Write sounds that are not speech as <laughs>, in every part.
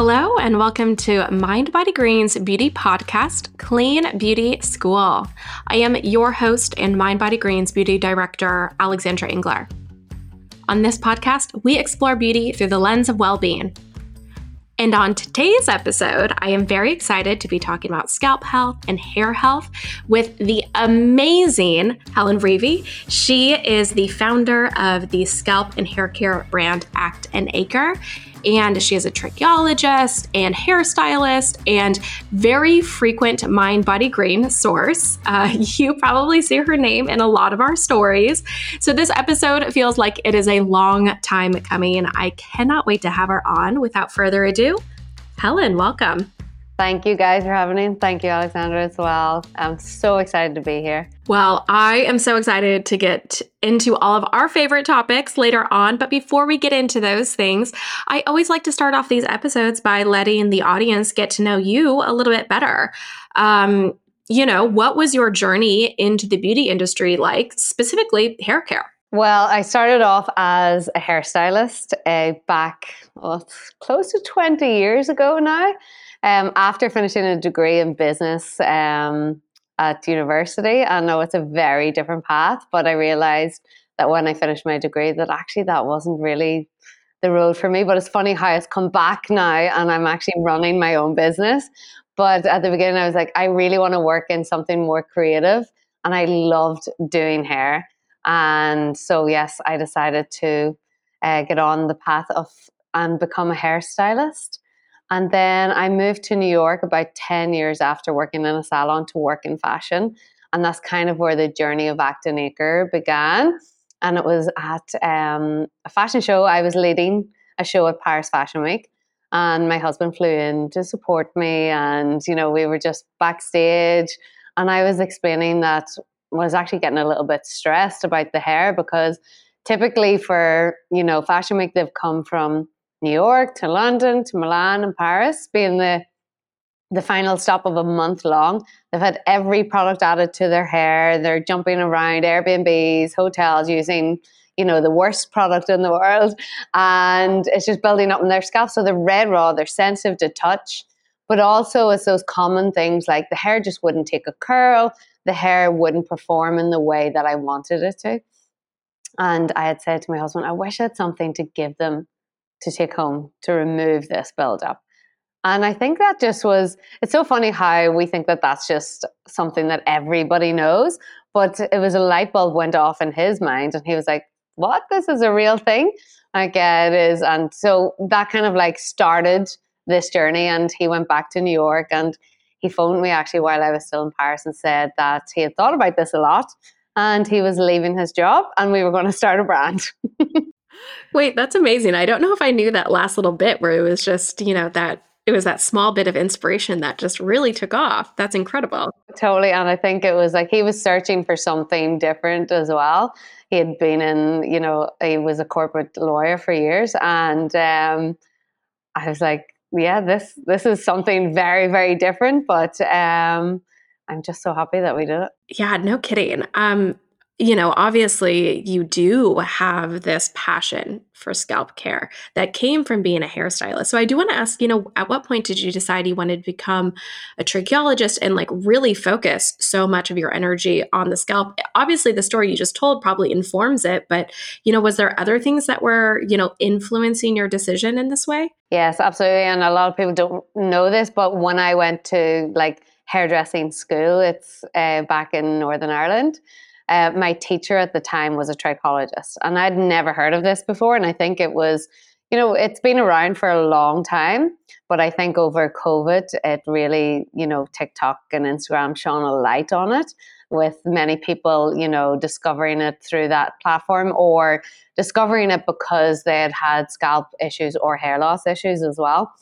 Hello, and welcome to Mind Body Green's beauty podcast, Clean Beauty School. I am your host and Mind Body Green's beauty director, Alexandra Engler. On this podcast, we explore beauty through the lens of well being. And on today's episode, I am very excited to be talking about scalp health and hair health with the amazing Helen Reavey. She is the founder of the scalp and hair care brand Act and Acre and she is a trichologist and hairstylist and very frequent mind body green source. Uh, <laughs> you probably see her name in a lot of our stories. So this episode feels like it is a long time coming. I cannot wait to have her on. Without further ado, Helen, welcome. Thank you guys for having me. Thank you, Alexandra, as well. I'm so excited to be here. Well, I am so excited to get into all of our favorite topics later on. But before we get into those things, I always like to start off these episodes by letting the audience get to know you a little bit better. Um, you know, what was your journey into the beauty industry like, specifically hair care? Well, I started off as a hairstylist uh, back well, close to 20 years ago now. Um, after finishing a degree in business um, at university, I know it's a very different path, but I realized that when I finished my degree, that actually that wasn't really the road for me. But it's funny how it's come back now, and I'm actually running my own business. But at the beginning, I was like, I really want to work in something more creative, and I loved doing hair. And so, yes, I decided to uh, get on the path of and become a hairstylist. And then I moved to New York about 10 years after working in a salon to work in fashion. And that's kind of where the journey of Act and Acre began. And it was at um, a fashion show. I was leading a show at Paris Fashion Week. And my husband flew in to support me. And, you know, we were just backstage. And I was explaining that I was actually getting a little bit stressed about the hair because typically for, you know, Fashion Week, they've come from New York to London to Milan and Paris, being the the final stop of a month long. They've had every product added to their hair. They're jumping around Airbnbs, hotels using, you know, the worst product in the world. And it's just building up in their scalp. So they're red raw, they're sensitive to touch. But also it's those common things like the hair just wouldn't take a curl, the hair wouldn't perform in the way that I wanted it to. And I had said to my husband, I wish I had something to give them to take home to remove this buildup. And I think that just was, it's so funny how we think that that's just something that everybody knows. But it was a light bulb went off in his mind and he was like, what? This is a real thing? Like, yeah, it is. And so that kind of like started this journey. And he went back to New York and he phoned me actually while I was still in Paris and said that he had thought about this a lot and he was leaving his job and we were going to start a brand. <laughs> Wait, that's amazing. I don't know if I knew that last little bit where it was just, you know, that it was that small bit of inspiration that just really took off. That's incredible. Totally. And I think it was like he was searching for something different as well. He had been in, you know, he was a corporate lawyer for years. And um, I was like, yeah, this this is something very, very different. But um, I'm just so happy that we did it. Yeah, no kidding. Um, you know, obviously you do have this passion for scalp care that came from being a hairstylist. So I do want to ask, you know, at what point did you decide you wanted to become a trichologist and like really focus so much of your energy on the scalp? Obviously the story you just told probably informs it, but you know, was there other things that were, you know, influencing your decision in this way? Yes, absolutely. And a lot of people don't know this, but when I went to like hairdressing school, it's uh, back in Northern Ireland uh, my teacher at the time was a trichologist, and I'd never heard of this before. And I think it was, you know, it's been around for a long time, but I think over COVID, it really, you know, TikTok and Instagram shone a light on it with many people, you know, discovering it through that platform or discovering it because they had had scalp issues or hair loss issues as well.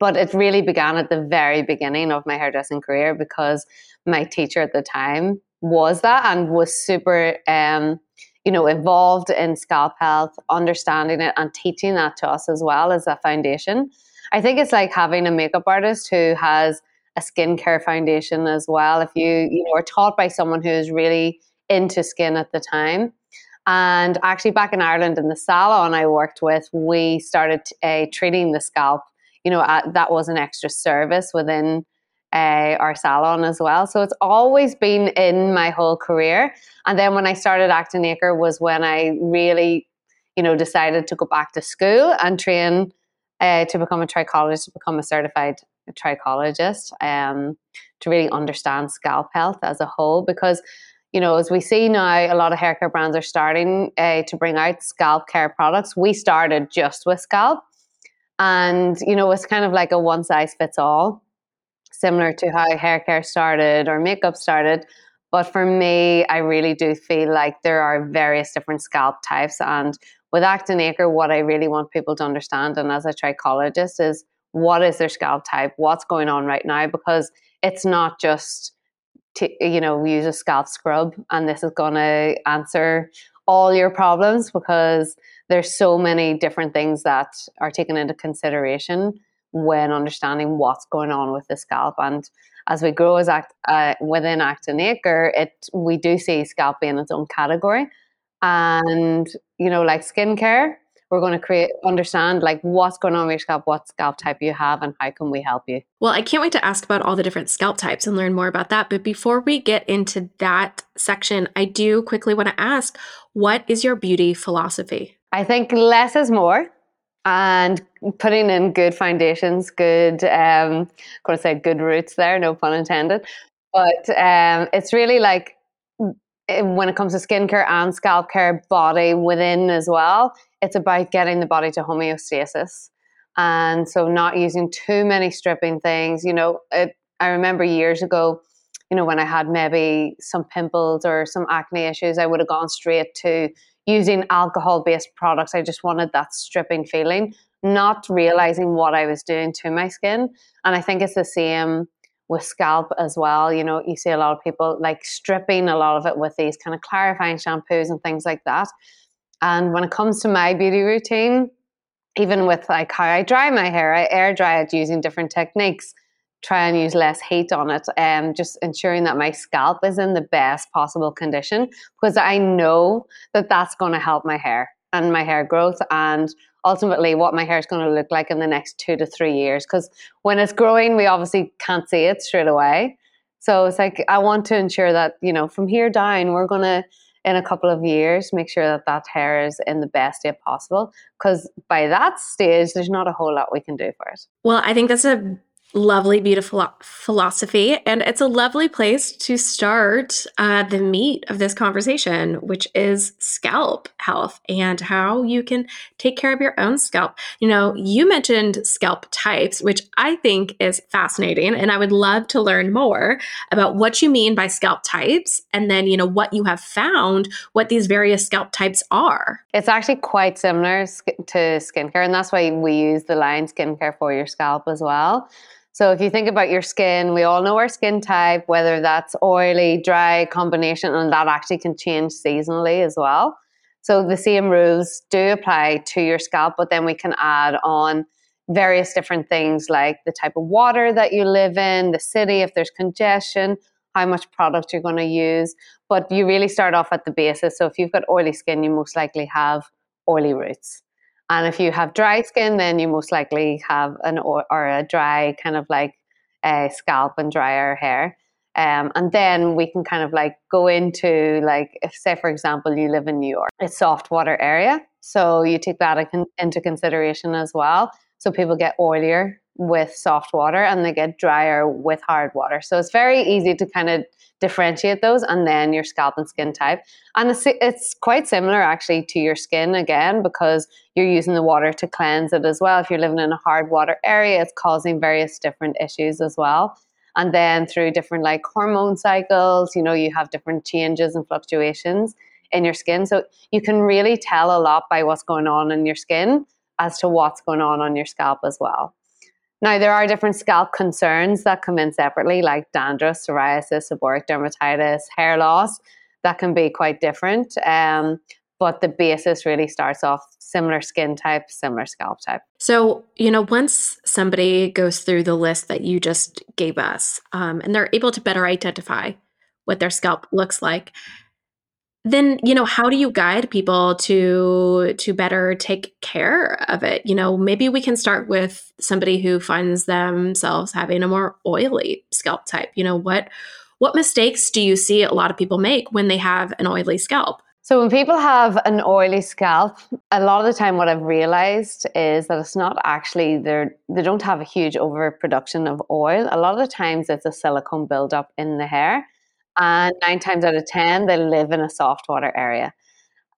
But it really began at the very beginning of my hairdressing career because my teacher at the time was that and was super um, you know involved in scalp health understanding it and teaching that to us as well as a foundation. I think it's like having a makeup artist who has a skincare foundation as well. If you you know are taught by someone who's really into skin at the time. And actually back in ireland in the salon i worked with we started uh, treating the scalp you know, uh, that was an extra service within uh, our salon as well. So it's always been in my whole career. And then when I started Act and Acre was when I really, you know, decided to go back to school and train uh, to become a trichologist, to become a certified trichologist, um, to really understand scalp health as a whole. Because, you know, as we see now, a lot of hair care brands are starting uh, to bring out scalp care products. We started just with scalp. And, you know, it's kind of like a one size fits all similar to how hair care started or makeup started. But for me, I really do feel like there are various different scalp types. And with Act and Acre, what I really want people to understand, and as a trichologist, is what is their scalp type? What's going on right now? Because it's not just to, you know, use a scalp scrub and this is going to answer all your problems because there's so many different things that are taken into consideration when understanding what's going on with the scalp. And as we grow as act, uh, within Act and Acre, it we do see scalp being its own category. And you know, like skincare, we're going to create understand like what's going on with your scalp, what scalp type you have, and how can we help you. Well, I can't wait to ask about all the different scalp types and learn more about that. But before we get into that section, I do quickly want to ask, what is your beauty philosophy? I think less is more and putting in good foundations, good, um, I'm going to say good roots there, no pun intended. But um, it's really like eh, when it comes to skincare and scalp care, body within as well, it's about getting the body to homeostasis. And so not using too many stripping things. You know, it, I remember years ago, you know, when I had maybe some pimples or some acne issues, I would have gone straight to using alcohol based products. I just wanted that stripping feeling, not realizing what I was doing to my skin. And I think it's the same with scalp as well. You know, you see a lot of people like stripping a lot of it with these kind of clarifying shampoos and things like that. And when it comes to my beauty routine, even with like how I dry my hair, I air dry it using different techniques try and use less heat on it and um, just ensuring that my scalp is in the best possible condition because I know that that's going to help my hair and my hair growth and ultimately what my hair is going to look like in the next two to three years because when it's growing we obviously can't see it straight away. So it's like i want to ensure that you know from here down we're going to in a couple of years make sure that that hair is in the best state possible because by that stage there's not a whole lot we can do for it. Well i think that's a lovely, beautiful philosophy. And it's a lovely place to start uh, the meat of this conversation, which is scalp health and how you can take care of your own scalp. You know, you mentioned scalp types, which I think is fascinating. And I would love to learn more about what you mean by scalp types and then, you know, what you have found, what these various scalp types are. It's actually quite similar to skincare. And that's why we use the line skincare for your scalp as well. So if you think about your skin, we all know our skin type, whether that's oily, dry, combination, and that actually can change seasonally as well. So the same rules do apply to your scalp, but then we can add on various different things like the type of water that you live in, the city, if there's congestion, how much product you're going to use. But you really start off at the basis. So if you've got oily skin, you most likely have oily roots. And if you have dry skin, then you most likely have an or, or a dry kind of like a scalp and drier hair. Um, and then we can kind of like go into like if say for example you live in New York, it's soft water area, so you take that into consideration as well. So people get oilier with soft water and they get drier with hard water. So it's very easy to kind of differentiate those and then your scalp and skin type. And it's, it's quite similar actually to your skin again because you're using the water to cleanse it as well. If you're living in a hard water area, it's causing various different issues as well. And then through different like hormone cycles, you know, you have different changes and fluctuations in your skin. So you can really tell a lot by what's going on in your skin as to what's going on on your scalp as well. Now, there are different scalp concerns that come in separately, like dandruff, psoriasis, seborrheic dermatitis, hair loss. That can be quite different. Um, but the basis really starts off similar skin type, similar scalp type. So, you know, once somebody goes through the list that you just gave us um, and they're able to better identify what their scalp looks like, then you know how do you guide people to to better take care of it? You know maybe we can start with somebody who finds themselves having a more oily scalp type. You know what what mistakes do you see a lot of people make when they have an oily scalp? So when people have an oily scalp a lot of the time what i've realized is that it's not actually they're they don't have a huge overproduction of oil. A lot of the times it's a silicone buildup in the hair and nine times out of 10, they live in a soft water area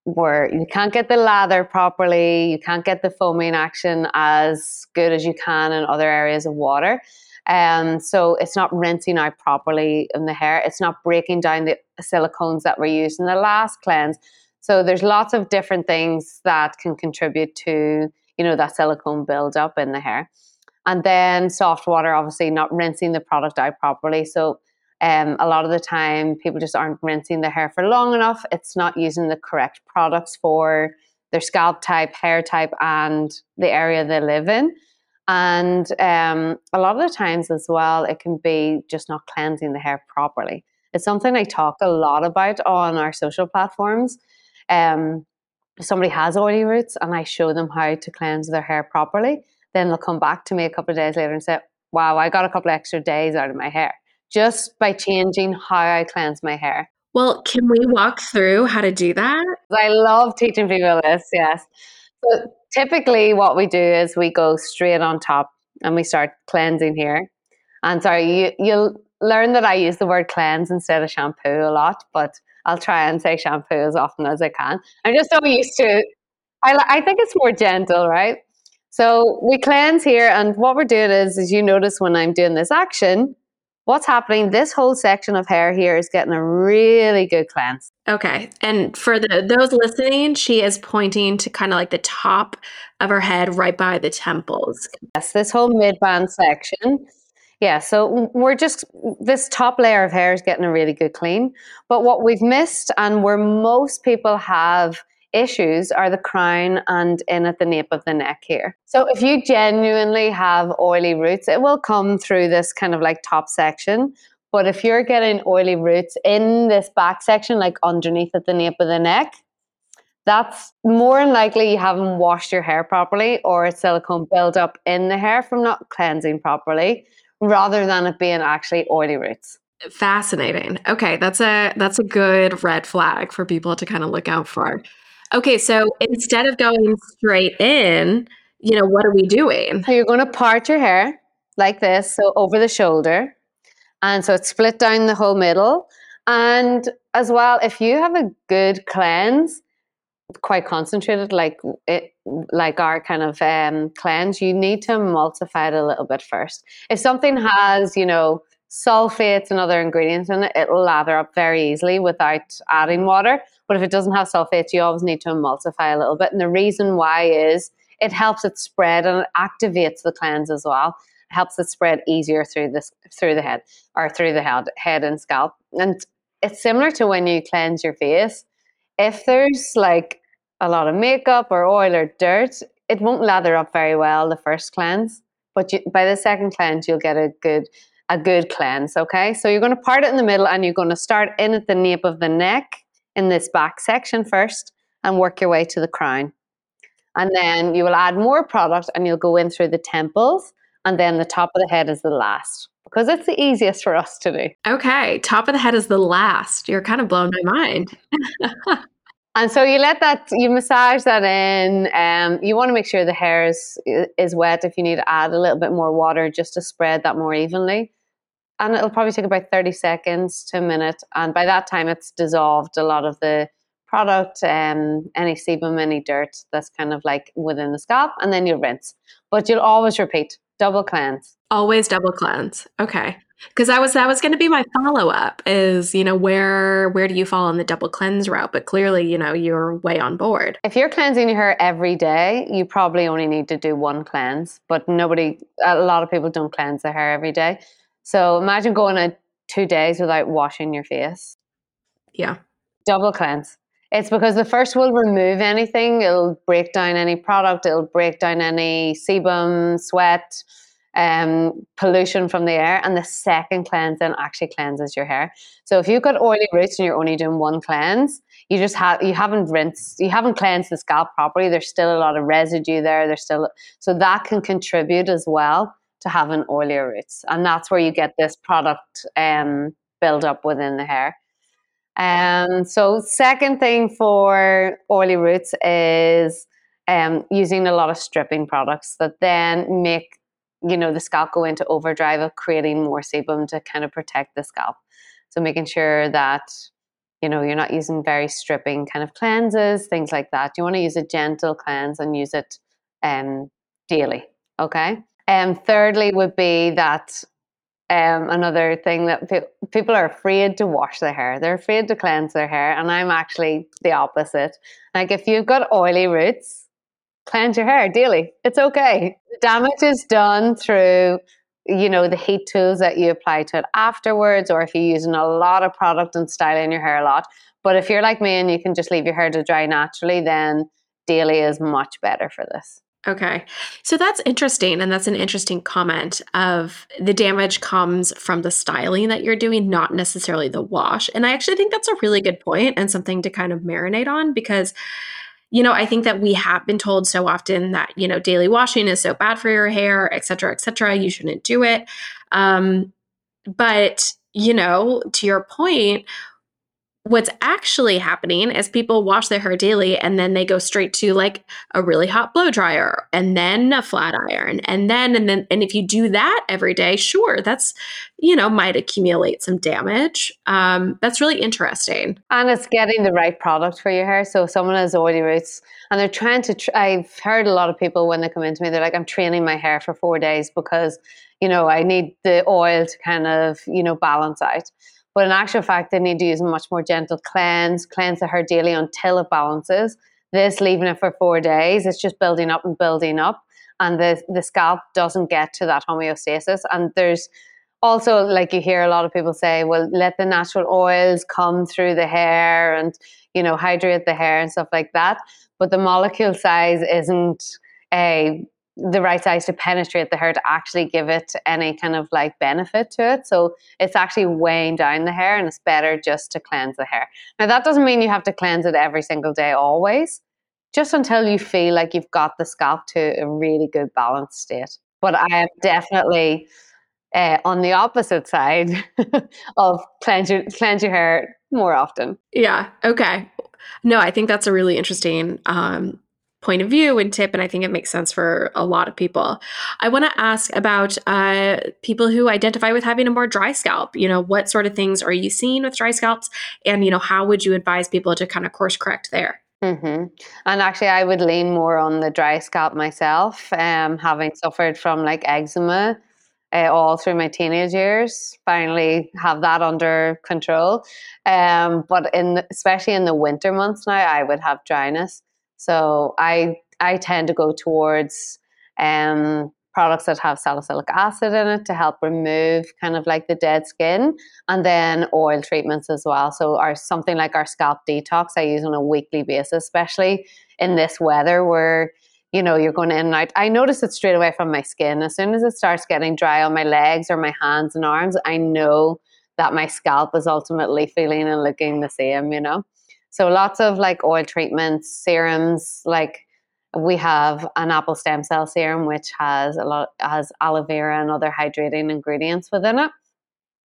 where you can't get the lather properly, you can't get the foaming action as good as you can in other areas of water. Um, so it's not rinsing out properly in the hair. It's not breaking down the silicones that were used in the last cleanse. So there's lots of different things that can contribute to you know that silicone buildup in the hair. And then soft water, obviously not rinsing the product out properly. So um, a lot of the time, people just aren't rinsing their hair for long enough. It's not using the correct products for their scalp type, hair type, and the area they live in. And um, a lot of the times as well, it can be just not cleansing the hair properly. It's something I talk a lot about on our social platforms. Um, if somebody has oily roots and I show them how to cleanse their hair properly, then they'll come back to me a couple of days later and say, Wow, I got a couple of extra days out of my hair just by changing how I cleanse my hair. Well, can we walk through how to do that? I love teaching people this, yes. So typically what we do is we go straight on top and we start cleansing here. And sorry, you, you'll learn that I use the word cleanse instead of shampoo a lot, but I'll try and say shampoo as often as I can. I'm just so used to I, I think it's more gentle, right? So we cleanse here, and what we're doing is, as you notice when I'm doing this action, what's happening? This whole section of hair here is getting a really good cleanse. Okay and for the those listening she is pointing to kind of like the top of her head right by the temples. Yes this whole mid-band section. Yeah so we're just this top layer of hair is getting a really good clean. But what we've missed and where most people have issues are the crown and in at the nape of the neck here. So if you genuinely have oily roots, it will come through this kind of like top section. But if you're getting oily roots in this back section, like underneath at the nape of the neck, that's more than likely you haven't washed your hair properly or it's silicone buildup in the hair from not cleansing properly rather than it being actually oily roots. Fascinating. Okay, that's a that's a good red flag for people to kind of look out for. Okay, so instead of going straight in, you know, what are we doing? So you're going to part your hair like this, so over the shoulder. And so it's split down the whole middle. And as well, if you have a good cleanse, quite concentrated, like it, like our kind of um, cleanse, you need to emulsify it a little bit first. If something has, you know, sulfates and other ingredients in it, it'll lather up very easily without adding water. But if it doesn't have sulfates, you always need to emulsify a little bit. And the reason why is it helps it spread and it activates the cleanse as well. It helps it spread easier through this through the head or through the head head and scalp. And it's similar to when you cleanse your face. If there's like a lot of makeup or oil or dirt, it won't lather up very well the first cleanse. But you, by the second cleanse, you'll get a good a good cleanse. Okay, so you're going to part it in the middle, and you're going to start in at the nape of the neck in this back section first and work your way to the crown. And then you will add more product and you'll go in through the temples and then the top of the head is the last because it's the easiest for us to do. Okay, top of the head is the last. You're kind of blowing my mind. <laughs> and so you let that, you massage that in. Um, you want to make sure the hair is, is wet. If you need to add a little bit more water just to spread that more evenly and it'll probably take about 30 seconds to a minute. And by that time, it's dissolved a lot of the product, um, any sebum, any dirt that's kind of like within the scalp, and then you rinse. But you'll always repeat double cleanse. Always double cleanse. Okay. Because I was that was going to be my follow up is you know where where do you fall on the double cleanse route? But clearly you know you're way on board. If you're cleansing your hair every day, you probably only need to do one cleanse. But nobody, a lot of people don't cleanse their hair every day. So imagine going a two days without washing your face. Yeah. Double cleanse. It's because the first will remove anything. It'll break down any product. It'll break down any sebum, sweat, um, pollution from the air, and the second cleansing actually cleanses your hair. So if you've got oily roots and you're only doing one cleanse, you just have you haven't rinsed, you haven't cleansed the scalp properly. There's still a lot of residue there. There's still so that can contribute as well to have an oilier roots, and that's where you get this product um, build up within the hair. Um, so second thing for oily roots is um, using a lot of stripping products that then make you know the scalp go into overdrive of creating more sebum to kind of protect the scalp. So making sure that you know you're not using very stripping kind of cleanses things like that. You want to use a gentle cleanse and use it um, daily okay and um, thirdly would be that um, another thing that pe- people are afraid to wash their hair they're afraid to cleanse their hair and i'm actually the opposite like if you've got oily roots cleanse your hair daily. It's okay. The damage is done through, you know, the heat tools that you apply to it afterwards, or if you're using a lot of product and styling your hair a lot. But if you're like me and you can just leave your hair to dry naturally, then daily is much better for this. Okay. So that's interesting. And that's an interesting comment of the damage comes from the styling that you're doing, not necessarily the wash. And I actually think that's a really good point and something to kind of marinate on because you know, I think that we have been told so often that, you know, daily washing is so bad for your hair, et cetera, et cetera. You shouldn't do it. Um, but, you know, to your point, what's actually happening is people wash their hair daily and then they go straight to like a really hot blow dryer and then a flat iron and then and then and if you do that every day sure that's you know might accumulate some damage. Um, that's really interesting. And it's getting the right product for your hair. So someone has oily roots and they're trying to tr- i've heard a lot of people when they come into me they're like i'm training my hair for four days because you know i need the oil to kind of you know balance out but in actual fact, they need to use a much more gentle cleanse, cleanse the hair daily until it balances. This, leaving it for four days, it's just building up and building up. And the, the scalp doesn't get to that homeostasis. And there's also, like you hear a lot of people say, well, let the natural oils come through the hair and, you know, hydrate the hair and stuff like that. But the molecule size isn't a the right size to penetrate the hair to actually give it any kind of like benefit to it. So it's actually weighing down the hair and it's better just to cleanse the hair. Now, that doesn't mean you have to cleanse it every single day, always, just until you feel like you've got the scalp to a really good balanced state. But I am definitely uh, on the opposite side <laughs> of cleanse your, cleanse your hair more often. Yeah. Okay. No, I think that's a really interesting um, point of view and tip, and I think it makes sense for a lot of people. I want to ask about uh, people who identify with having a more dry scalp. You know, what sort of things are you seeing with dry scalps, and you know, how would you advise people to kind of course correct there? Mm-hmm. And actually, I would lean more on the dry scalp myself, um, having suffered from like eczema. Uh, all through my teenage years, finally have that under control. Um, but in especially in the winter months now, I would have dryness. So I I tend to go towards um, products that have salicylic acid in it to help remove kind of like the dead skin, and then oil treatments as well. So our something like our scalp detox I use on a weekly basis, especially in this weather where you know you're going in and out. I notice it straight away from my skin. As soon as it starts getting dry on my legs or my hands and arms, I know that my scalp is ultimately feeling and looking the same. You know. So lots of like oil treatments, serums, like we have an apple stem cell serum which has a lot has aloe vera and other hydrating ingredients within it.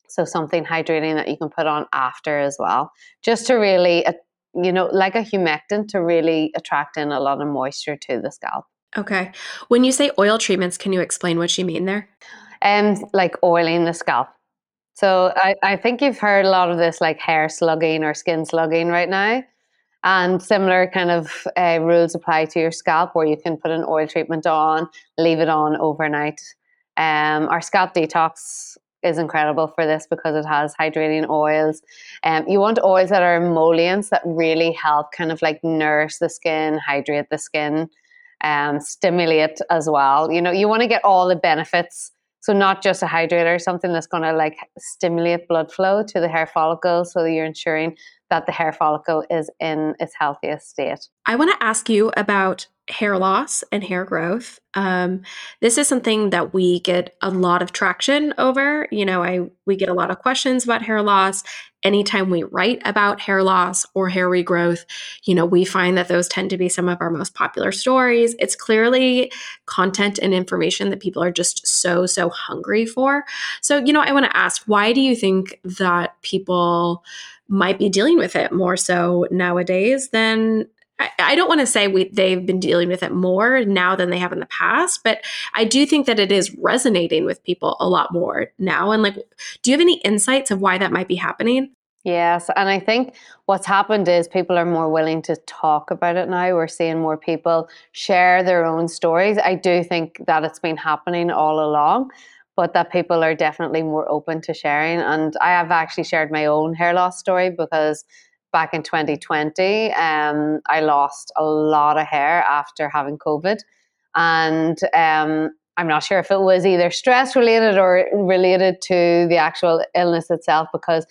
So something hydrating that you can put on after as well, just to really, uh, you know, like a humectant to really attract in a lot of moisture to the scalp. Okay. When you say oil treatments, can you explain what you mean there? Um, like oiling the scalp. So I, I think you've heard a lot of this like hair slugging or skin slugging right now. And similar kind of uh, rules apply to your scalp where you can put an oil treatment on, leave it on overnight. Um, our scalp detox is incredible for this because it has hydrating oils. Um, you want oils that are emollients that really help kind of like nourish the skin, hydrate the skin, um, stimulate as well. You know, you want to get all the benefits so not just a hydrator, something that's going to like stimulate blood flow to the hair follicle, so that you're ensuring that the hair follicle is in its healthiest state. I want to ask you about hair loss and hair growth. Um, this is something that we get a lot of traction over. You know, I we get a lot of questions about hair loss. Anytime we write about hair loss or hair regrowth, you know, we find that those tend to be some of our most popular stories. It's clearly content and information that people are just so so hungry for. So, you know, I want to ask, why do you think that people might be dealing with it more so nowadays than I, don't want to say we, they've been dealing with it more now than they have in the past, but I do think that it is resonating with people a lot more now. And like, do you have any insights of why that might be happening? Yes, and I think what's happened is people are more willing to talk about it now. We're seeing more people share their own stories. I do think that it's been happening all along, but that people are definitely more open to sharing. And I have actually shared my own hair loss story because back in 2020, um, I lost a lot of hair after having COVID. And um, I'm not sure if it was either stress related or related to the actual illness itself, because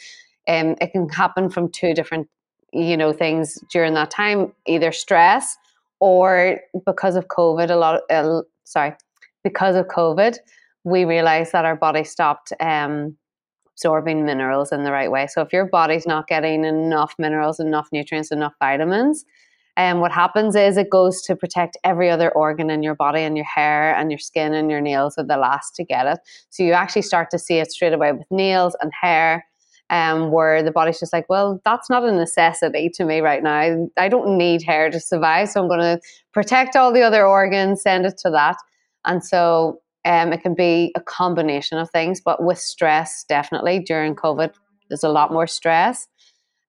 um, it can happen from two different, you know, things during that time, either stress or because of COVID. A lot, of, uh, sorry, because of COVID, we realized that our body stopped um, absorbing minerals in the right way. So if your body's not getting enough minerals, enough nutrients, enough vitamins, and um, what happens is it goes to protect every other organ in your body and your hair and your skin and your nails are the last to get it. So you actually start to see it straight away with nails and hair. Um, where the body's just like, well, that's not a necessity to me right now. I don't need hair to survive, so I'm going to protect all the other organs, send it to that. And so um, it can be a combination of things, but with stress, definitely during COVID, there's a lot more stress.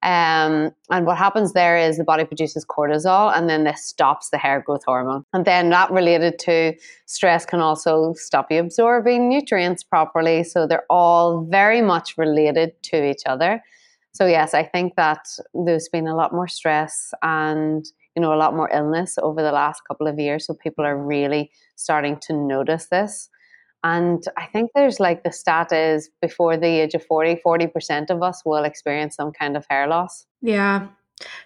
Um, and what happens there is the body produces cortisol and then this stops the hair growth hormone. And then that related to stress can also stop you absorbing nutrients properly. So they're all very much related to each other. So, yes, I think that there's been a lot more stress and you know a lot more illness over the last couple of years so people are really starting to notice this and I think there's like the stat is before the age of 40, 40% of us will experience some kind of hair loss. Yeah.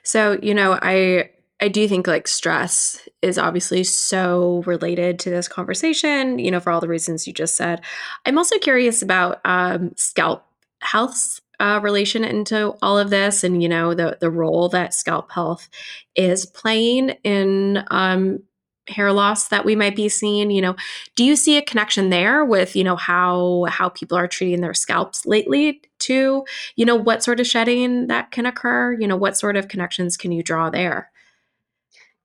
So, you know, I I do think like stress is obviously so related to this conversation, you know, for all the reasons you just said. I'm also curious about um, scalp health uh, relation into all of this and, you know, the, the role that scalp health is playing in um, hair loss that we might be seeing you know do you see a connection there with you know how how people are treating their scalps lately to you know what sort of shedding that can occur? You know what sort of connections can you draw there?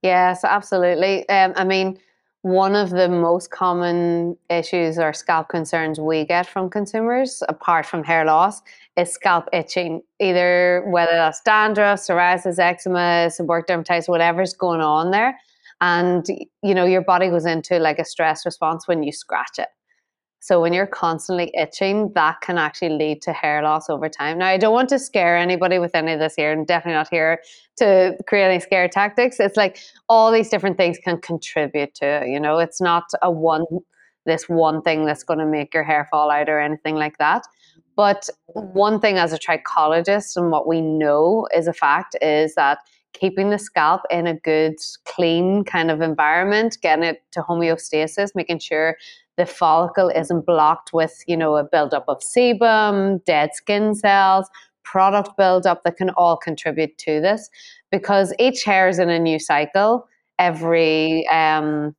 Yes absolutely. Um, i mean one of the most common issues or scalp concerns we get from consumers apart from hair loss scalp itching either whether that's dandruff psoriasis eczema seborrheic dermatitis whatever's going on there. And you know your body goes into like a stress response when you scratch it. So when you're constantly itching that can actually lead to hair loss over time. Now i don't want to scare anybody with any of this here and definitely not here to create any scare tactics. It's like all these different things can contribute to it you know? It's not a one this one thing that's going to make your hair fall out or anything like that but one thing as a trichologist and what we know is a fact is that keeping the scalp in a good, clean kind of environment, getting it to homeostasis, making sure the follicle isn't blocked with, you know, a buildup of sebum, dead skin cells, product buildup that can all contribute to this. Because each hair is in a new cycle every um,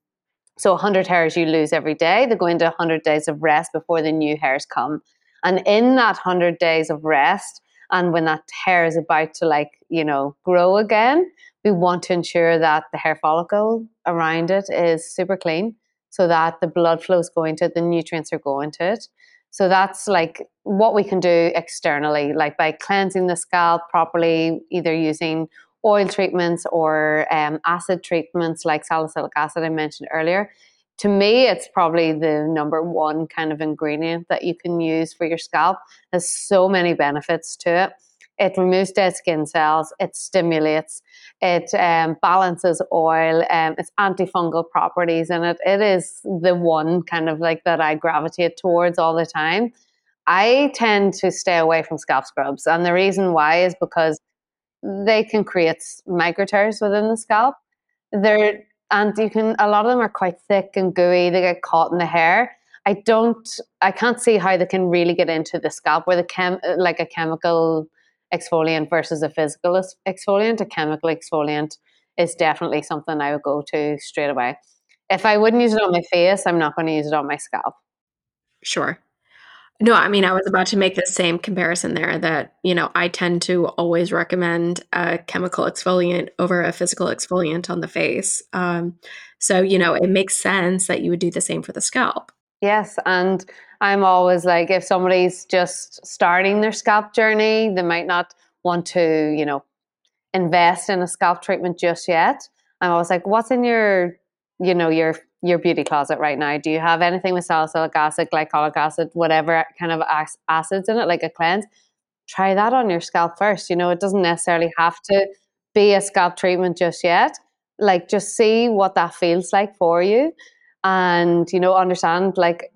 so 100 hairs you lose every day. They go into 100 days of rest before the new hairs come. And in that 100 days of rest, and when that hair is about to like you know grow again we want to ensure that the hair follicle around it is super clean so that the blood flow is going to it the nutrients are going to it. So that's like what we can do externally like by cleansing the scalp properly either using oil treatments or um, acid treatments like salicylic acid i mentioned earlier to me, it's probably the number one kind of ingredient that you can use for your scalp. Has so many benefits to it. It removes dead skin cells. It stimulates. It um, balances oil. Um, it's antifungal properties, and it it is the one kind of like that I gravitate towards all the time. I tend to stay away from scalp scrubs, and the reason why is because they can create micro tears within the scalp. They're and you can a lot of them are quite thick and gooey. They get caught in the hair. I don't. I can't see how they can really get into the scalp where the chem like a chemical exfoliant versus a physical exfoliant. A chemical exfoliant is definitely something I would go to straight away. If I wouldn't use it on my face, I'm not going to use it on my scalp. Sure. No, I mean, I was about to make the same comparison there that, you know, I tend to always recommend a chemical exfoliant over a physical exfoliant on the face. Um, so, you know, it makes sense that you would do the same for the scalp. Yes. And I'm always like, if somebody's just starting their scalp journey, they might not want to, you know, invest in a scalp treatment just yet. I'm always like, what's in your, you know, your your beauty closet right now? Do you have anything with salicylic acid, glycolic acid, whatever kind of acids in it, like a cleanse? Try that on your scalp first. You know, it doesn't necessarily have to be a scalp treatment just yet. Like, just see what that feels like for you and, you know, understand like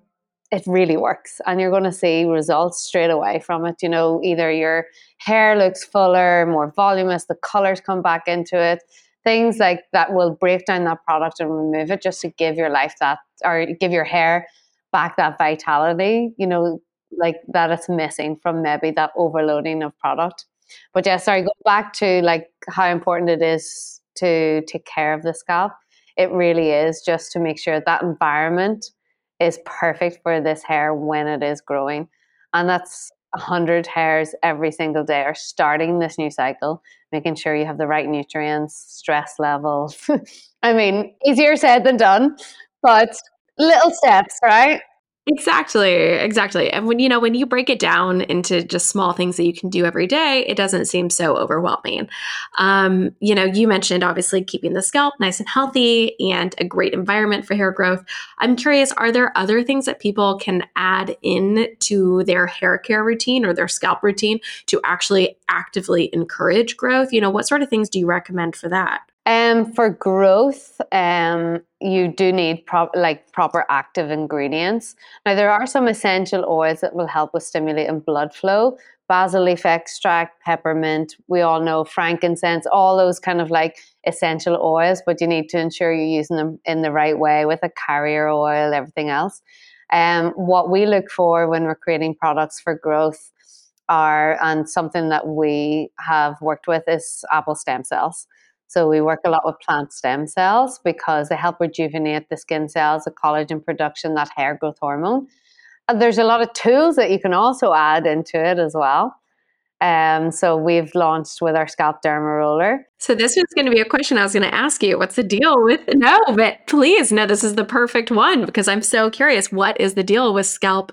it really works and you're going to see results straight away from it. You know, either your hair looks fuller, more voluminous, the colors come back into it things like that will break down that product and remove it just to give your life that or give your hair back that vitality you know like that it's missing from maybe that overloading of product. But yeah sorry go back to like how important it is to take care of the scalp it really is just to make sure that environment is perfect for this hair when it is growing. And that's 100 hairs every single day are starting this new cycle, making sure you have the right nutrients, stress levels. <laughs> I mean, easier said than done, but little steps, right? Exactly, exactly. And when you know when you break it down into just small things that you can do every day, it doesn't seem so overwhelming. Um, you know, you mentioned obviously keeping the scalp nice and healthy and a great environment for hair growth. I'm curious, are there other things that people can add in to their hair care routine or their scalp routine to actually actively encourage growth? You know, what sort of things do you recommend for that? Um, for growth, um, you do need pro- like proper active ingredients. Now, there are some essential oils that will help with stimulating blood flow. Basil leaf extract, peppermint, we all know frankincense, all those kind of like essential oils, but you need to ensure you're using them in the right way with a carrier oil, everything else. Um, what we look for when we're creating products for growth are, and something that we have worked with is apple stem cells. So we work a lot with plant stem cells because they help rejuvenate the skin cells, the collagen production, that hair growth hormone. And there's a lot of tools that you can also add into it as well. Um, so we've launched with our scalp derma roller. So this was going to be a question I was going to ask you. What's the deal with no? But please, no, this is the perfect one because I'm so curious. What is the deal with scalp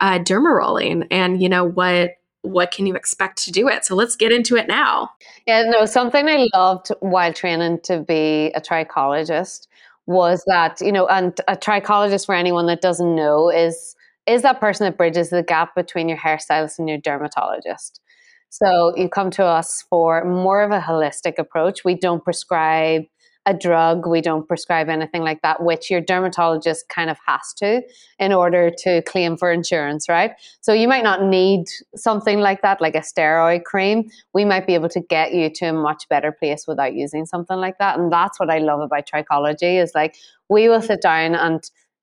uh, derma rolling, and you know what what can you expect to do it? So let's get into it now. Yeah, no, something I loved while training to be a trichologist was that, you know, and a trichologist for anyone that doesn't know is is that person that bridges the gap between your hairstylist and your dermatologist. So you come to us for more of a holistic approach. We don't prescribe a drug. We don't prescribe anything like that, which your dermatologist kind of has to in order to claim for insurance, right? So you might not need something like that, like a steroid cream. We might be able to get you to a much better place without using something like that. And that's what I love about trichology is like we will sit down and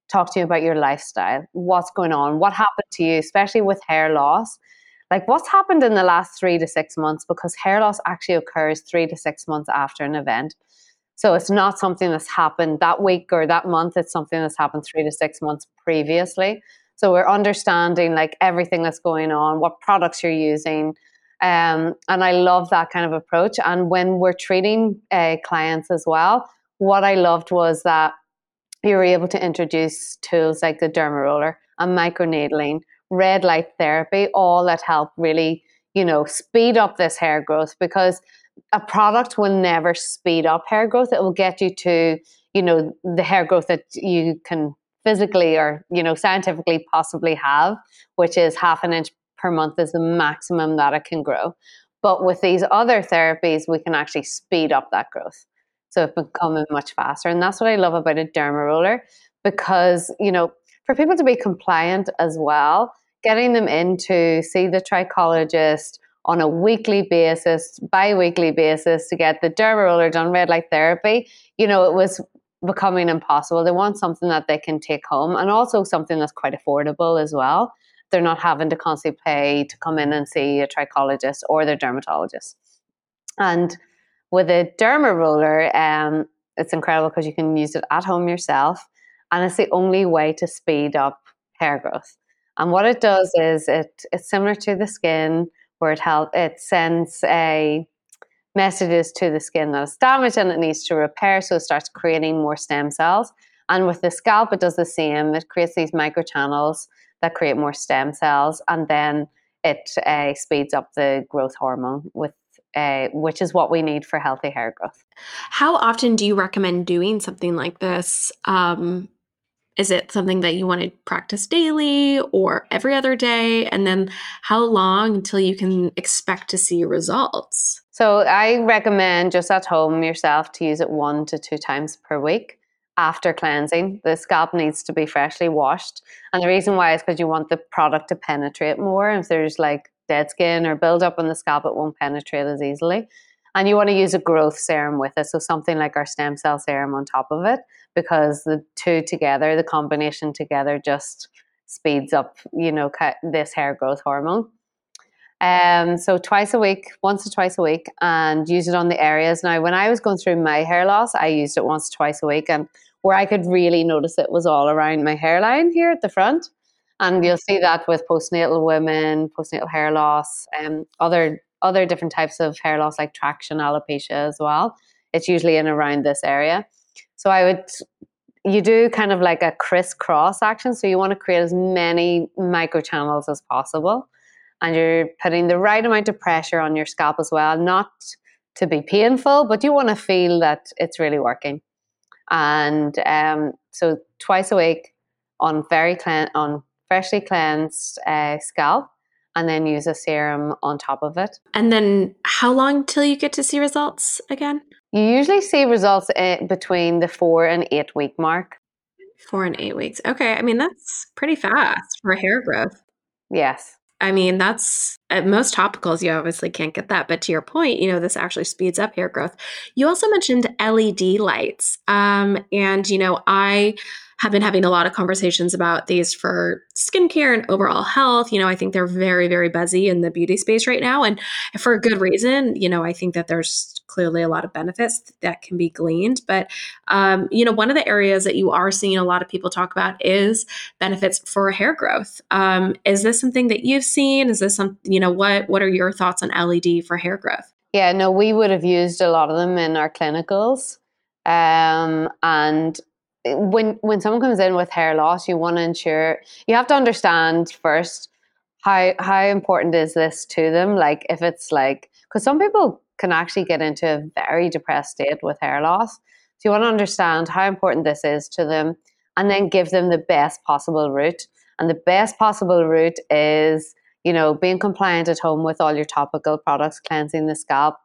talk to you about your lifestyle, what's going on, what happened to you, especially with hair loss like what's happened in the last three to six months because hair loss actually occurs three to six months after an event so it's not something that's happened that week or that month. It's something that's happened three to six months previously. So we're understanding like everything that's going on, what products you're using. Um, and I love that kind of approach. And when we're treating uh, clients as well, what I loved was that you were able to introduce tools like the derma roller and microneedling, red light therapy, all that help really, you know, speed up this hair growth because a product will never speed up hair growth. It will get you to, you know, the hair growth that you can physically or, you know, scientifically possibly have, which is half an inch per month is the maximum that it can grow. But with these other therapies, we can actually speed up that growth. So it's becoming much faster. And that's what I love about a derma roller because, you know, for people to be compliant as well, getting them in to see the trichologist on a weekly basis, bi-weekly basis to get the derma roller done, red light therapy, you know, it was becoming impossible. They want something that they can take home and also something that's quite affordable as well. They're not having to constantly pay to come in and see a trichologist or their dermatologist. And with a derma roller, um, it's incredible because you can use it at home yourself, and it's the only way to speed up hair growth. And what it does is it it's similar to the skin, where it help it sends a messages to the skin that it's damaged and it needs to repair, so it starts creating more stem cells. And with the scalp, it does the same. It creates these microchannels that create more stem cells, and then it uh, speeds up the growth hormone with uh, which is what we need for healthy hair growth. How often do you recommend doing something like this? Um, is it something that you want to practice daily or every other day? And then how long until you can expect to see results? So I recommend just at home yourself to use it one to two times per week after cleansing. The scalp needs to be freshly washed. And the reason why is because you want the product to penetrate more. If there's like dead skin or build up on the scalp, it won't penetrate as easily. And you want to use a growth serum with it. So something like our stem cell serum on top of it, because the two together, the combination together just speeds up, you know, this hair growth hormone. Um, so twice a week, once or twice a week, and use it on the areas. Now, when I was going through my hair loss, I used it once, twice a week, and where I could really notice it was all around my hairline here at the front. And you'll see that with postnatal women, postnatal hair loss, and um, other other different types of hair loss like traction alopecia as well. It's usually in around this area. So I would you do kind of like a crisscross action. So you want to create as many micro channels as possible. And you're putting the right amount of pressure on your scalp as well, not to be painful, but you want to feel that it's really working. And um, so twice a week on very clean on freshly cleansed uh, scalp and then use a serum on top of it. And then how long till you get to see results again? You usually see results in, between the four and eight week mark. Four and eight weeks. Okay. I mean, that's pretty fast for hair growth. Yes. I mean, that's at most topicals, you obviously can't get that. But to your point, you know, this actually speeds up hair growth. You also mentioned LED lights. Um, and, you know, I have been having a lot of conversations about these for skincare and overall health. You know, I think they're very, very buzzy in the beauty space right now. And for a good reason, you know, I think that there's clearly a lot of benefits that can be gleaned. But, um, you know, one of the areas that you are seeing a lot of people talk about is benefits for hair growth. Um, is this something that you've seen? Is this some, you know, what, what are your thoughts on LED for hair growth? Yeah, no, we would have used a lot of them in our clinicals. Um, and when when someone comes in with hair loss, you want to ensure you have to understand first how how important is this to them. Like if it's like because some people can actually get into a very depressed state with hair loss. So you want to understand how important this is to them, and then give them the best possible route. And the best possible route is you know being compliant at home with all your topical products, cleansing the scalp,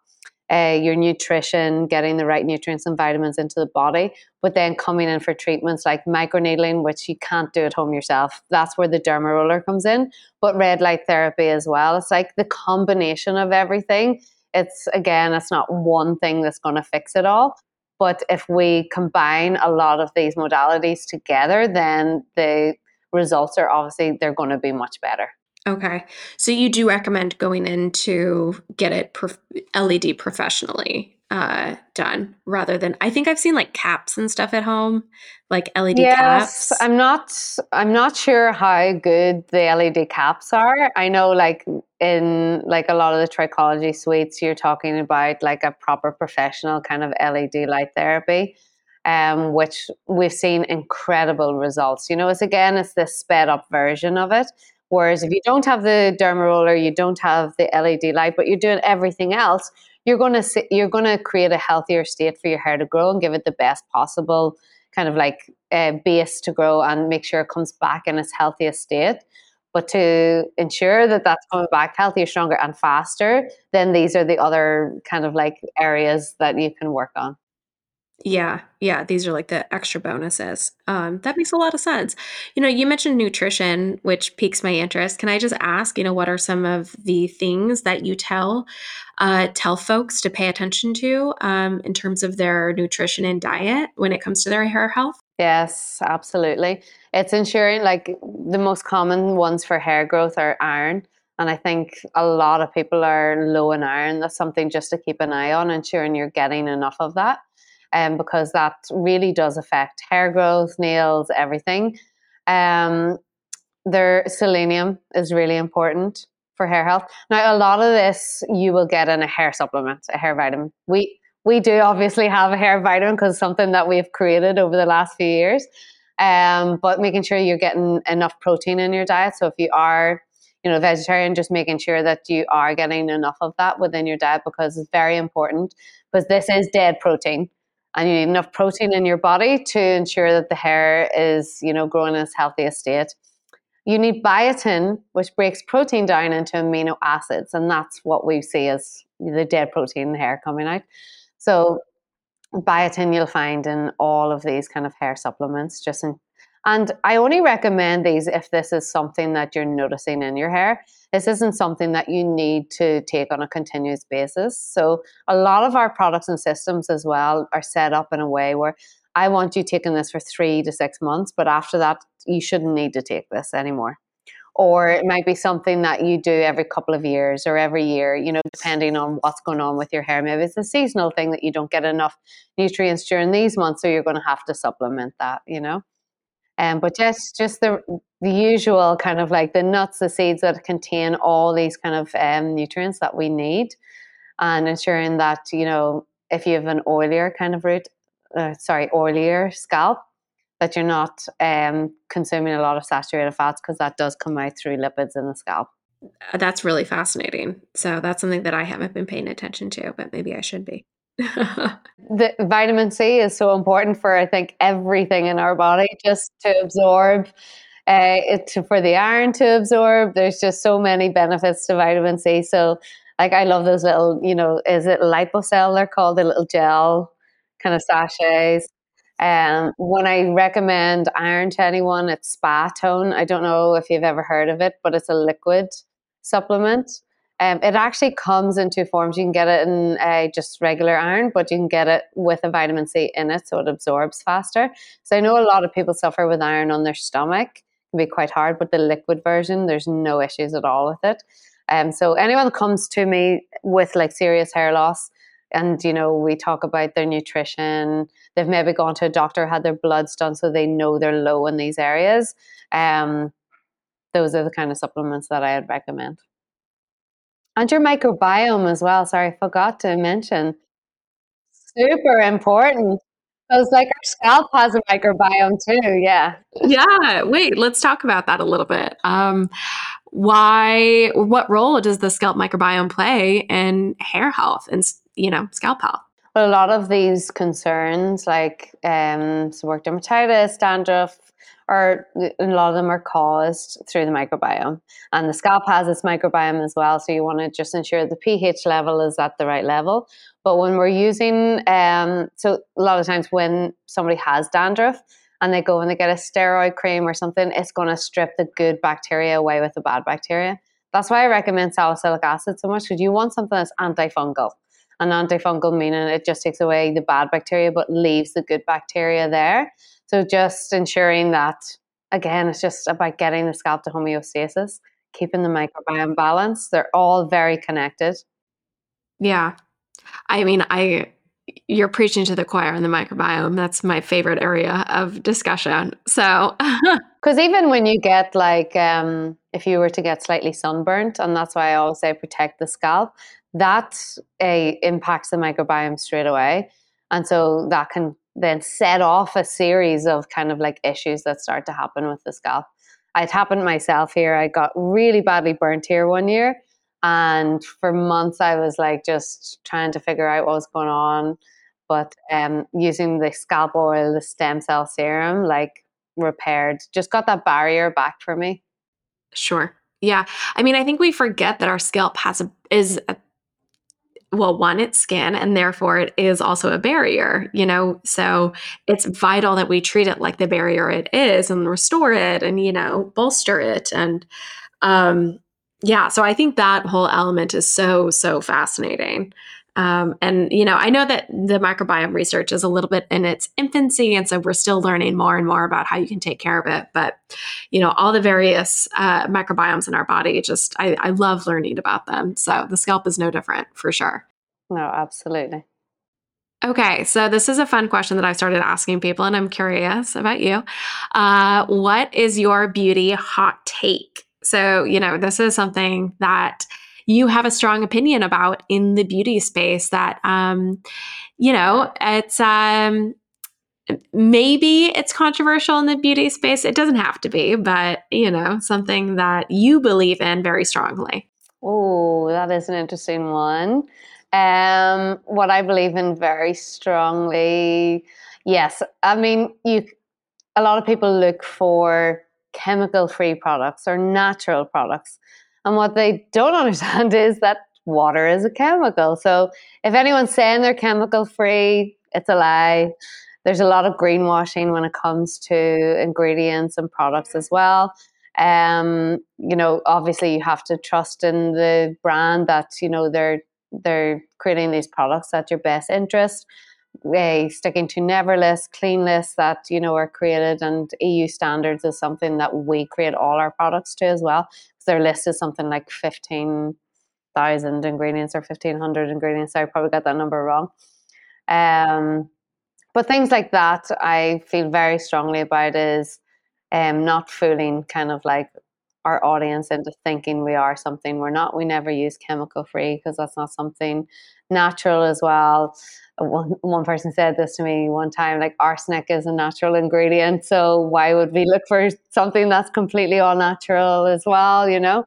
uh, your nutrition, getting the right nutrients and vitamins into the body, but then coming in for treatments like microneedling, which you can't do at home yourself. That's where the derma roller comes in, but red light therapy as well. It's like the combination of everything. It's again, it's not one thing that's going to fix it all. But if we combine a lot of these modalities together, then the results are obviously they're going to be much better. Okay. So you do recommend going in to get it prof- LED professionally uh, done rather than I think I've seen like caps and stuff at home, like LED yes, caps. I'm not I'm not sure how good the LED caps are. I know like in like a lot of the trichology suites you're talking about like a proper professional kind of LED light therapy. Um, which we've seen incredible results. You know, it's again, it's this sped up version of it. Whereas if you don't have the derma roller, you don't have the LED light, but you're doing everything else, you're going to you're going to create a healthier state for your hair to grow and give it the best possible kind of like uh, base to grow and make sure it comes back in its healthiest state. But to ensure that that's coming back healthier, stronger, and faster, then these are the other kind of like areas that you can work on. Yeah, yeah, these are like the extra bonuses. Um, that makes a lot of sense. You know, you mentioned nutrition, which piques my interest. Can I just ask, you know, what are some of the things that you tell uh, tell folks to pay attention to um, in terms of their nutrition and diet when it comes to their hair health? Yes, absolutely. It's ensuring like the most common ones for hair growth are iron. And I think a lot of people are low in iron. That's something just to keep an eye on, ensuring you're getting enough of that um, because that really does affect hair growth, nails, everything. Um, their selenium is really important for hair health. Now, a lot of this you will get in a hair supplement, a hair vitamin. We we do obviously have a hair vitamin because something that we've created over the last few years. Um, but making sure you're getting enough protein in your diet. So if you are, you know, vegetarian, just making sure that you are getting enough of that within your diet because it's very important. Because this is dead protein and you need enough protein in your body to ensure that the hair is, you know, growing in its healthiest state. You need biotin, which breaks protein down into amino acids, and that's what we see as the dead protein in the hair coming out. So biotin you'll find in all of these kind of hair supplements, just in and I only recommend these if this is something that you're noticing in your hair. This isn't something that you need to take on a continuous basis. So, a lot of our products and systems as well are set up in a way where I want you taking this for three to six months, but after that, you shouldn't need to take this anymore. Or it might be something that you do every couple of years or every year, you know, depending on what's going on with your hair. Maybe it's a seasonal thing that you don't get enough nutrients during these months, so you're going to have to supplement that, you know. Um, but just just the the usual kind of like the nuts, the seeds that contain all these kind of um, nutrients that we need, and ensuring that you know if you have an oilier kind of root, uh, sorry, oilier scalp, that you're not um, consuming a lot of saturated fats because that does come out through lipids in the scalp. That's really fascinating. So that's something that I haven't been paying attention to, but maybe I should be. <laughs> the vitamin C is so important for I think everything in our body just to absorb uh, it for the iron to absorb. There's just so many benefits to vitamin C. So like I love those little, you know, is it Lipocell they're called, the little gel kind of sachets. Um, when I recommend iron to anyone, it's Spa Tone. I don't know if you've ever heard of it, but it's a liquid supplement. Um, it actually comes in two forms. You can get it in uh, just regular iron, but you can get it with a vitamin C in it, so it absorbs faster. So I know a lot of people suffer with iron on their stomach. It can be quite hard, but the liquid version, there's no issues at all with it. Um, so anyone that comes to me with like serious hair loss, and you know we talk about their nutrition they've maybe gone to a doctor had their bloods done so they know they're low in these areas um, those are the kind of supplements that i would recommend and your microbiome as well. Sorry, I forgot to mention. Super important. Because like our scalp has a microbiome too. Yeah. Yeah. Wait, let's talk about that a little bit. Um, why? What role does the scalp microbiome play in hair health and you know scalp health? Well, a lot of these concerns, like um, seborrheic dermatitis, dandruff, are a lot of them are caused through the microbiome. And the scalp has its microbiome as well so you want to just ensure the ph level is at the right level. But when we're using um, so a lot of times when somebody has dandruff and they go and they get a steroid cream or something it's going to strip the good bacteria away with the bad bacteria. That's why i recommend salicylic acid so much because you want something that's antifungal. An antifungal meaning it just takes away the bad bacteria but leaves the good bacteria there so just ensuring that, again, it's just about getting the scalp to homeostasis, keeping the microbiome balanced. They're all very connected. Yeah. I mean, I you're preaching to the choir in the microbiome. That's my favorite area of discussion. So, <laughs> because even when you get like, um, if you were to get slightly sunburnt, and that's why I always say protect the scalp, that uh, impacts the microbiome straight away. And so that can then set off a series of kind of like issues that start to happen with the scalp. It happened myself here. I got really badly burnt here one year. And for months, I was like just trying to figure out what was going on. But um, using the scalp oil, the stem cell serum, like repaired, just got that barrier back for me. Sure. Yeah. I mean, I think we forget that our scalp has a, is a well, one, it's skin, and therefore it is also a barrier, you know? So it's vital that we treat it like the barrier it is and restore it and, you know, bolster it. And, um, yeah, so I think that whole element is so, so fascinating. Um, and, you know, I know that the microbiome research is a little bit in its infancy. And so we're still learning more and more about how you can take care of it. But, you know, all the various uh, microbiomes in our body, just, I, I love learning about them. So the scalp is no different for sure. No, absolutely. Okay, so this is a fun question that I started asking people, and I'm curious about you. Uh, what is your beauty hot take? So, you know, this is something that you have a strong opinion about in the beauty space that, um, you know, it's, um, maybe it's controversial in the beauty space. It doesn't have to be, but, you know, something that you believe in very strongly. Oh, that is an interesting one. Um, what I believe in very strongly, yes. I mean, you. A lot of people look for chemical-free products or natural products, and what they don't <laughs> understand is that water is a chemical. So if anyone's saying they're chemical free, it's a lie. There's a lot of greenwashing when it comes to ingredients and products as well. Um, you know, obviously you have to trust in the brand that, you know, they're they're creating these products at your best interest. Uh, sticking to never lists, clean lists that you know are created, and EU standards is something that we create all our products to as well their list is something like 15,000 ingredients or 1,500 ingredients. So I probably got that number wrong. Um, but things like that, I feel very strongly about is um, not fooling kind of like our audience into thinking we are something we're not. We never use chemical free because that's not something natural as well. One, one person said this to me one time like arsenic is a natural ingredient so why would we look for something that's completely all natural as well you know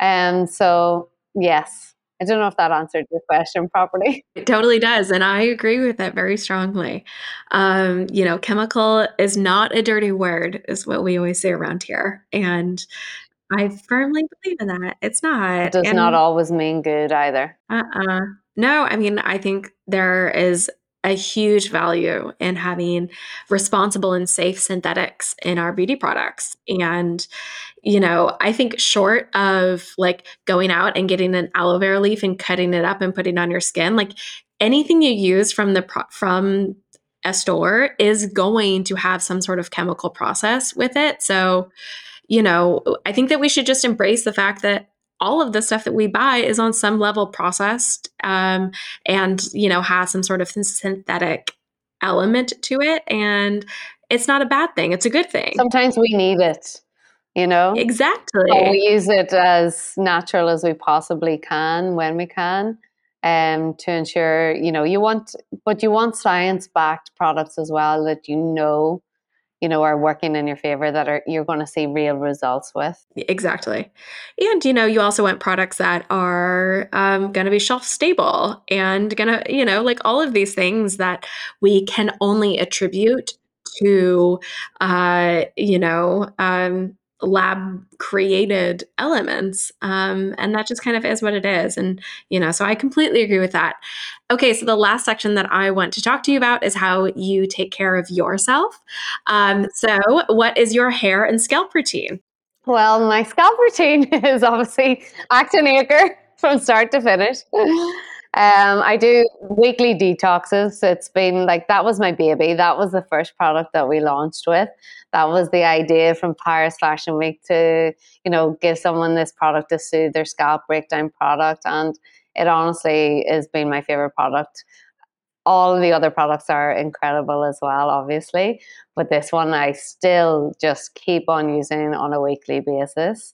and so yes i don't know if that answered your question properly <laughs> it totally does and i agree with that very strongly um, you know chemical is not a dirty word is what we always say around here and I firmly believe in that. It's not. It does and, not always mean good either. Uh uh-uh. uh no, I mean, I think there is a huge value in having responsible and safe synthetics in our beauty products. And, you know, I think short of like going out and getting an aloe vera leaf and cutting it up and putting on your skin, like anything you use from the pro- from a store is going to have some sort of chemical process with it. So, you know, I think that we should just embrace the fact that all of the stuff that we buy is on some level processed um, and you know has some sort of synthetic element to it and it's not a bad thing it's a good thing. Sometimes we need it you know? Exactly. We use it as natural as we possibly can when we can um, to ensure you know you want but you want science backed products as well that you know you know are working in your favor that are you're going to see real results with. Exactly. And you know you also want products that are um, going to be shelf stable and going to you know like all of these things that we can only attribute to uh, you know um, lab created elements um, and that just kind of is what it is and you know so i completely agree with that. Okay so the last section that i want to talk to you about is how you take care of yourself. Um, so what is your hair and scalp routine? Well my scalp routine <laughs> is obviously Act and Acre from start to finish <laughs> um, I do weekly detoxes. It's been like that was my baby. That was the first product that we launched with. That was the idea from Paris Fashion Week to, you know, give someone this product to soothe their scalp breakdown product. And it honestly has been my favorite product. All the other products are incredible as well, obviously. But this one I still just keep on using on a weekly basis.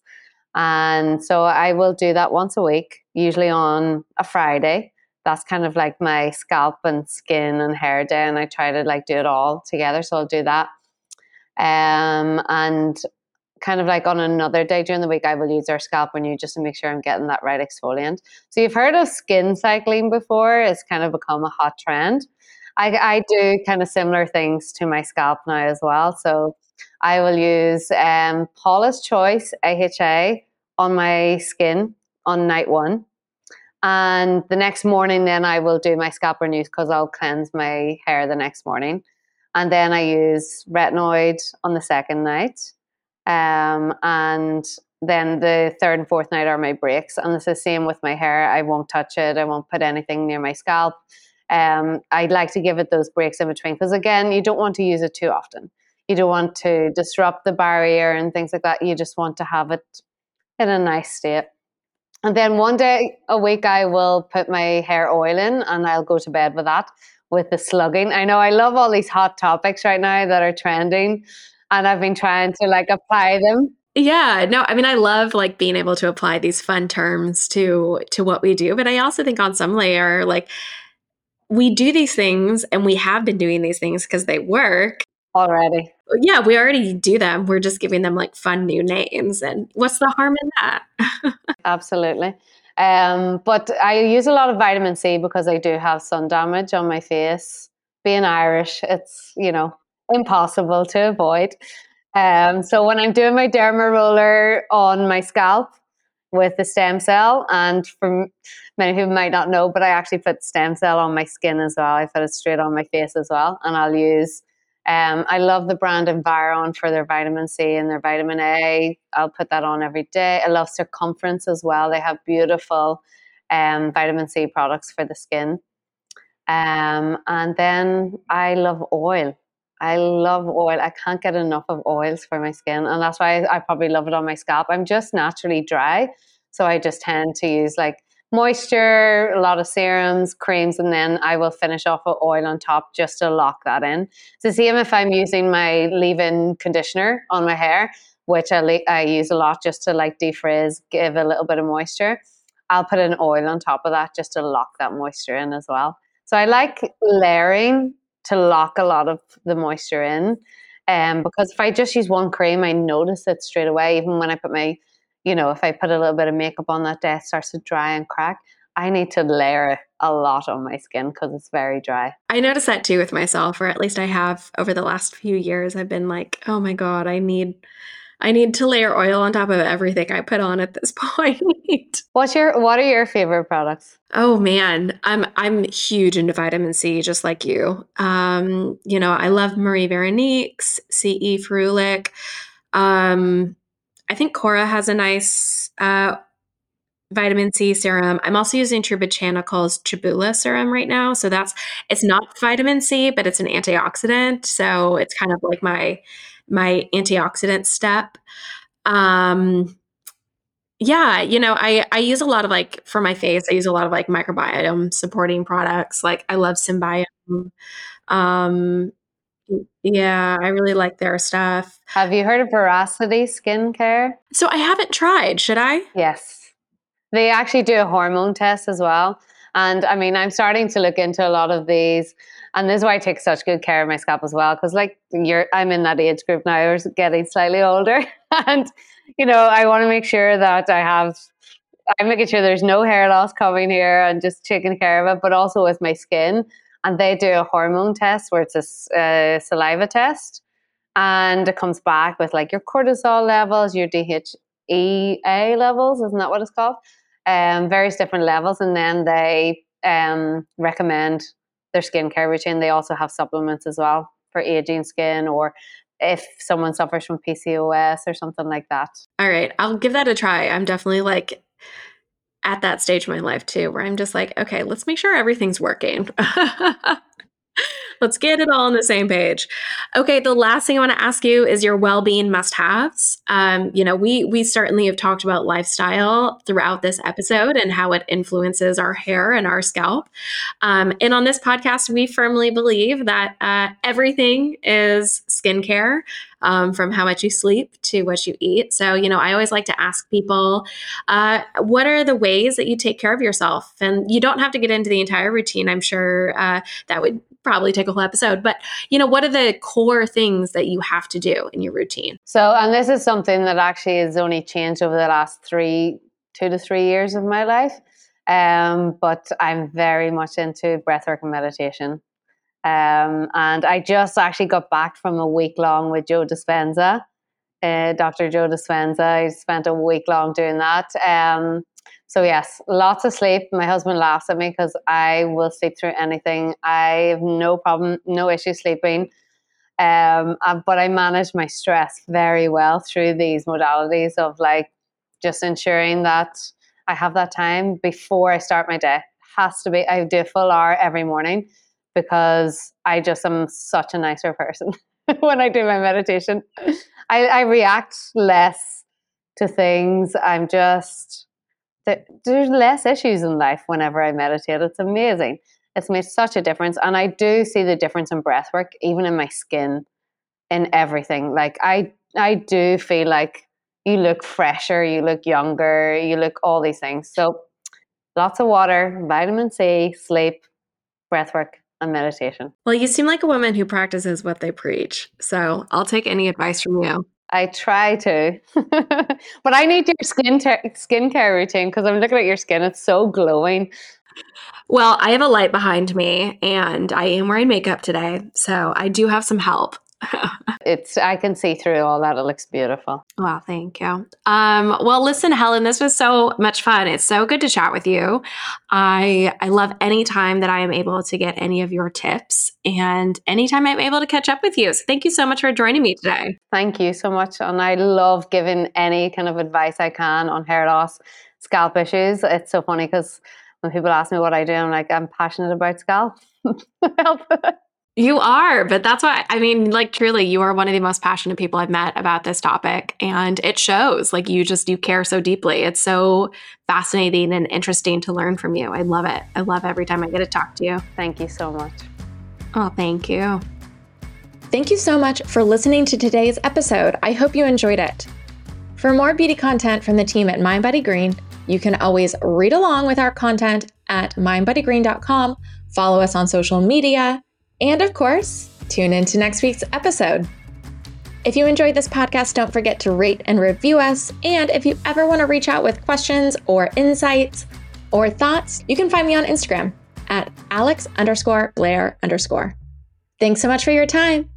And so I will do that once a week, usually on a Friday. That's kind of like my scalp and skin and hair day. And I try to like do it all together. So I'll do that. Um, and kind of like on another day during the week, I will use our scalp renew just to make sure I'm getting that right exfoliant. So you've heard of skin cycling before. It's kind of become a hot trend. I, I do kind of similar things to my scalp now as well. So I will use um, Paula's Choice AHA on my skin on night one. And the next morning, then I will do my scalp renews because I'll cleanse my hair the next morning. And then I use retinoid on the second night. Um, and then the third and fourth night are my breaks. And it's the same with my hair. I won't touch it, I won't put anything near my scalp. Um, I'd like to give it those breaks in between because, again, you don't want to use it too often. You don't want to disrupt the barrier and things like that. You just want to have it in a nice state. And then one day a week, I will put my hair oil in and I'll go to bed with that with the slugging. I know I love all these hot topics right now that are trending and I've been trying to like apply them. Yeah, no, I mean I love like being able to apply these fun terms to to what we do, but I also think on some layer like we do these things and we have been doing these things because they work already. Yeah, we already do them. We're just giving them like fun new names. And what's the harm in that? <laughs> Absolutely. Um, but I use a lot of vitamin C because I do have sun damage on my face. Being Irish, it's, you know, impossible to avoid. Um, so when I'm doing my derma roller on my scalp with the stem cell, and for many people might not know, but I actually put stem cell on my skin as well. I put it straight on my face as well, and I'll use. Um, I love the brand Environ for their vitamin C and their vitamin A. I'll put that on every day. I love Circumference as well. They have beautiful um, vitamin C products for the skin. Um, and then I love oil. I love oil. I can't get enough of oils for my skin. And that's why I, I probably love it on my scalp. I'm just naturally dry. So I just tend to use like moisture, a lot of serums, creams, and then I will finish off with oil on top just to lock that in. So same if I'm using my leave-in conditioner on my hair, which I, I use a lot just to like defrizz, give a little bit of moisture. I'll put an oil on top of that just to lock that moisture in as well. So I like layering to lock a lot of the moisture in. Um, because if I just use one cream, I notice it straight away. Even when I put my, you know, if I put a little bit of makeup on that day, it starts to dry and crack. I need to layer a lot on my skin because it's very dry. I notice that too with myself, or at least I have over the last few years. I've been like, oh my God, I need I need to layer oil on top of everything I put on at this <laughs> point. What's your what are your favorite products? Oh man, I'm I'm huge into vitamin C just like you. Um, you know, I love Marie Veronique's CE Ferulic. Um, I think Cora has a nice uh, vitamin C serum. I'm also using True Botanicals Chebula serum right now. So that's it's not vitamin C, but it's an antioxidant. So it's kind of like my my antioxidant step. Um, yeah, you know, I I use a lot of like for my face, I use a lot of like microbiome supporting products. Like I love Symbiome. Um, yeah, I really like their stuff. Have you heard of Veracity Skincare? So I haven't tried. Should I? Yes. They actually do a hormone test as well. And I mean, I'm starting to look into a lot of these and this is why I take such good care of my scalp as well. Because like you're, I'm in that age group now, or getting slightly older, <laughs> and you know, I want to make sure that I have. I'm making sure there's no hair loss coming here and just taking care of it, but also with my skin. And they do a hormone test where it's a uh, saliva test, and it comes back with like your cortisol levels, your DHEA levels, isn't that what it's called? Um, various different levels, and then they um, recommend their skincare routine. They also have supplements as well for aging skin or if someone suffers from PCOS or something like that. All right, I'll give that a try. I'm definitely like at that stage of my life too where I'm just like, okay, let's make sure everything's working. <laughs> Let's get it all on the same page. Okay, the last thing I want to ask you is your well-being must-haves. Um, you know, we we certainly have talked about lifestyle throughout this episode and how it influences our hair and our scalp. Um, and on this podcast, we firmly believe that uh, everything is skincare um, from how much you sleep to what you eat. So, you know, I always like to ask people, uh, what are the ways that you take care of yourself? And you don't have to get into the entire routine. I'm sure uh, that would probably take a whole episode. But, you know, what are the core things that you have to do in your routine? So, and this is something that actually has only changed over the last three, two to three years of my life. Um, but I'm very much into breathwork and meditation. Um, and I just actually got back from a week long with Joe Dispenza, uh, Dr. Joe Dispenza. I spent a week long doing that. Um, so yes, lots of sleep. My husband laughs at me because I will sleep through anything. I have no problem, no issue sleeping. Um, uh, but I manage my stress very well through these modalities of like just ensuring that I have that time before I start my day. Has to be. I do a full hour every morning because I just am such a nicer person <laughs> when I do my meditation. I, I react less to things. I'm just there's less issues in life whenever I meditate. It's amazing. It's made such a difference. And I do see the difference in breath work, even in my skin, in everything. Like I I do feel like you look fresher, you look younger, you look all these things. So lots of water, vitamin C, sleep, breath work, and meditation. Well, you seem like a woman who practices what they preach. So I'll take any advice from you. I try to, <laughs> but I need your skin ter- skincare routine because I'm looking at your skin; it's so glowing. Well, I have a light behind me, and I am wearing makeup today, so I do have some help. <laughs> it's I can see through all that. It looks beautiful. Wow, thank you. Um, well, listen, Helen, this was so much fun. It's so good to chat with you. I I love any time that I am able to get any of your tips and anytime I'm able to catch up with you. So thank you so much for joining me today. Thank you so much. And I love giving any kind of advice I can on hair loss, scalp issues. It's so funny because when people ask me what I do, I'm like, I'm passionate about scalp <laughs> You are, but that's why I mean, like, truly, you are one of the most passionate people I've met about this topic. And it shows, like, you just, you care so deeply. It's so fascinating and interesting to learn from you. I love it. I love every time I get to talk to you. Thank you so much. Oh, thank you. Thank you so much for listening to today's episode. I hope you enjoyed it. For more beauty content from the team at Mind Body Green, you can always read along with our content at mindbodygreen.com, follow us on social media, and of course, tune in to next week's episode. If you enjoyed this podcast, don't forget to rate and review us. And if you ever want to reach out with questions or insights or thoughts, you can find me on Instagram at alex underscore engler underscore. Thanks so much for your time.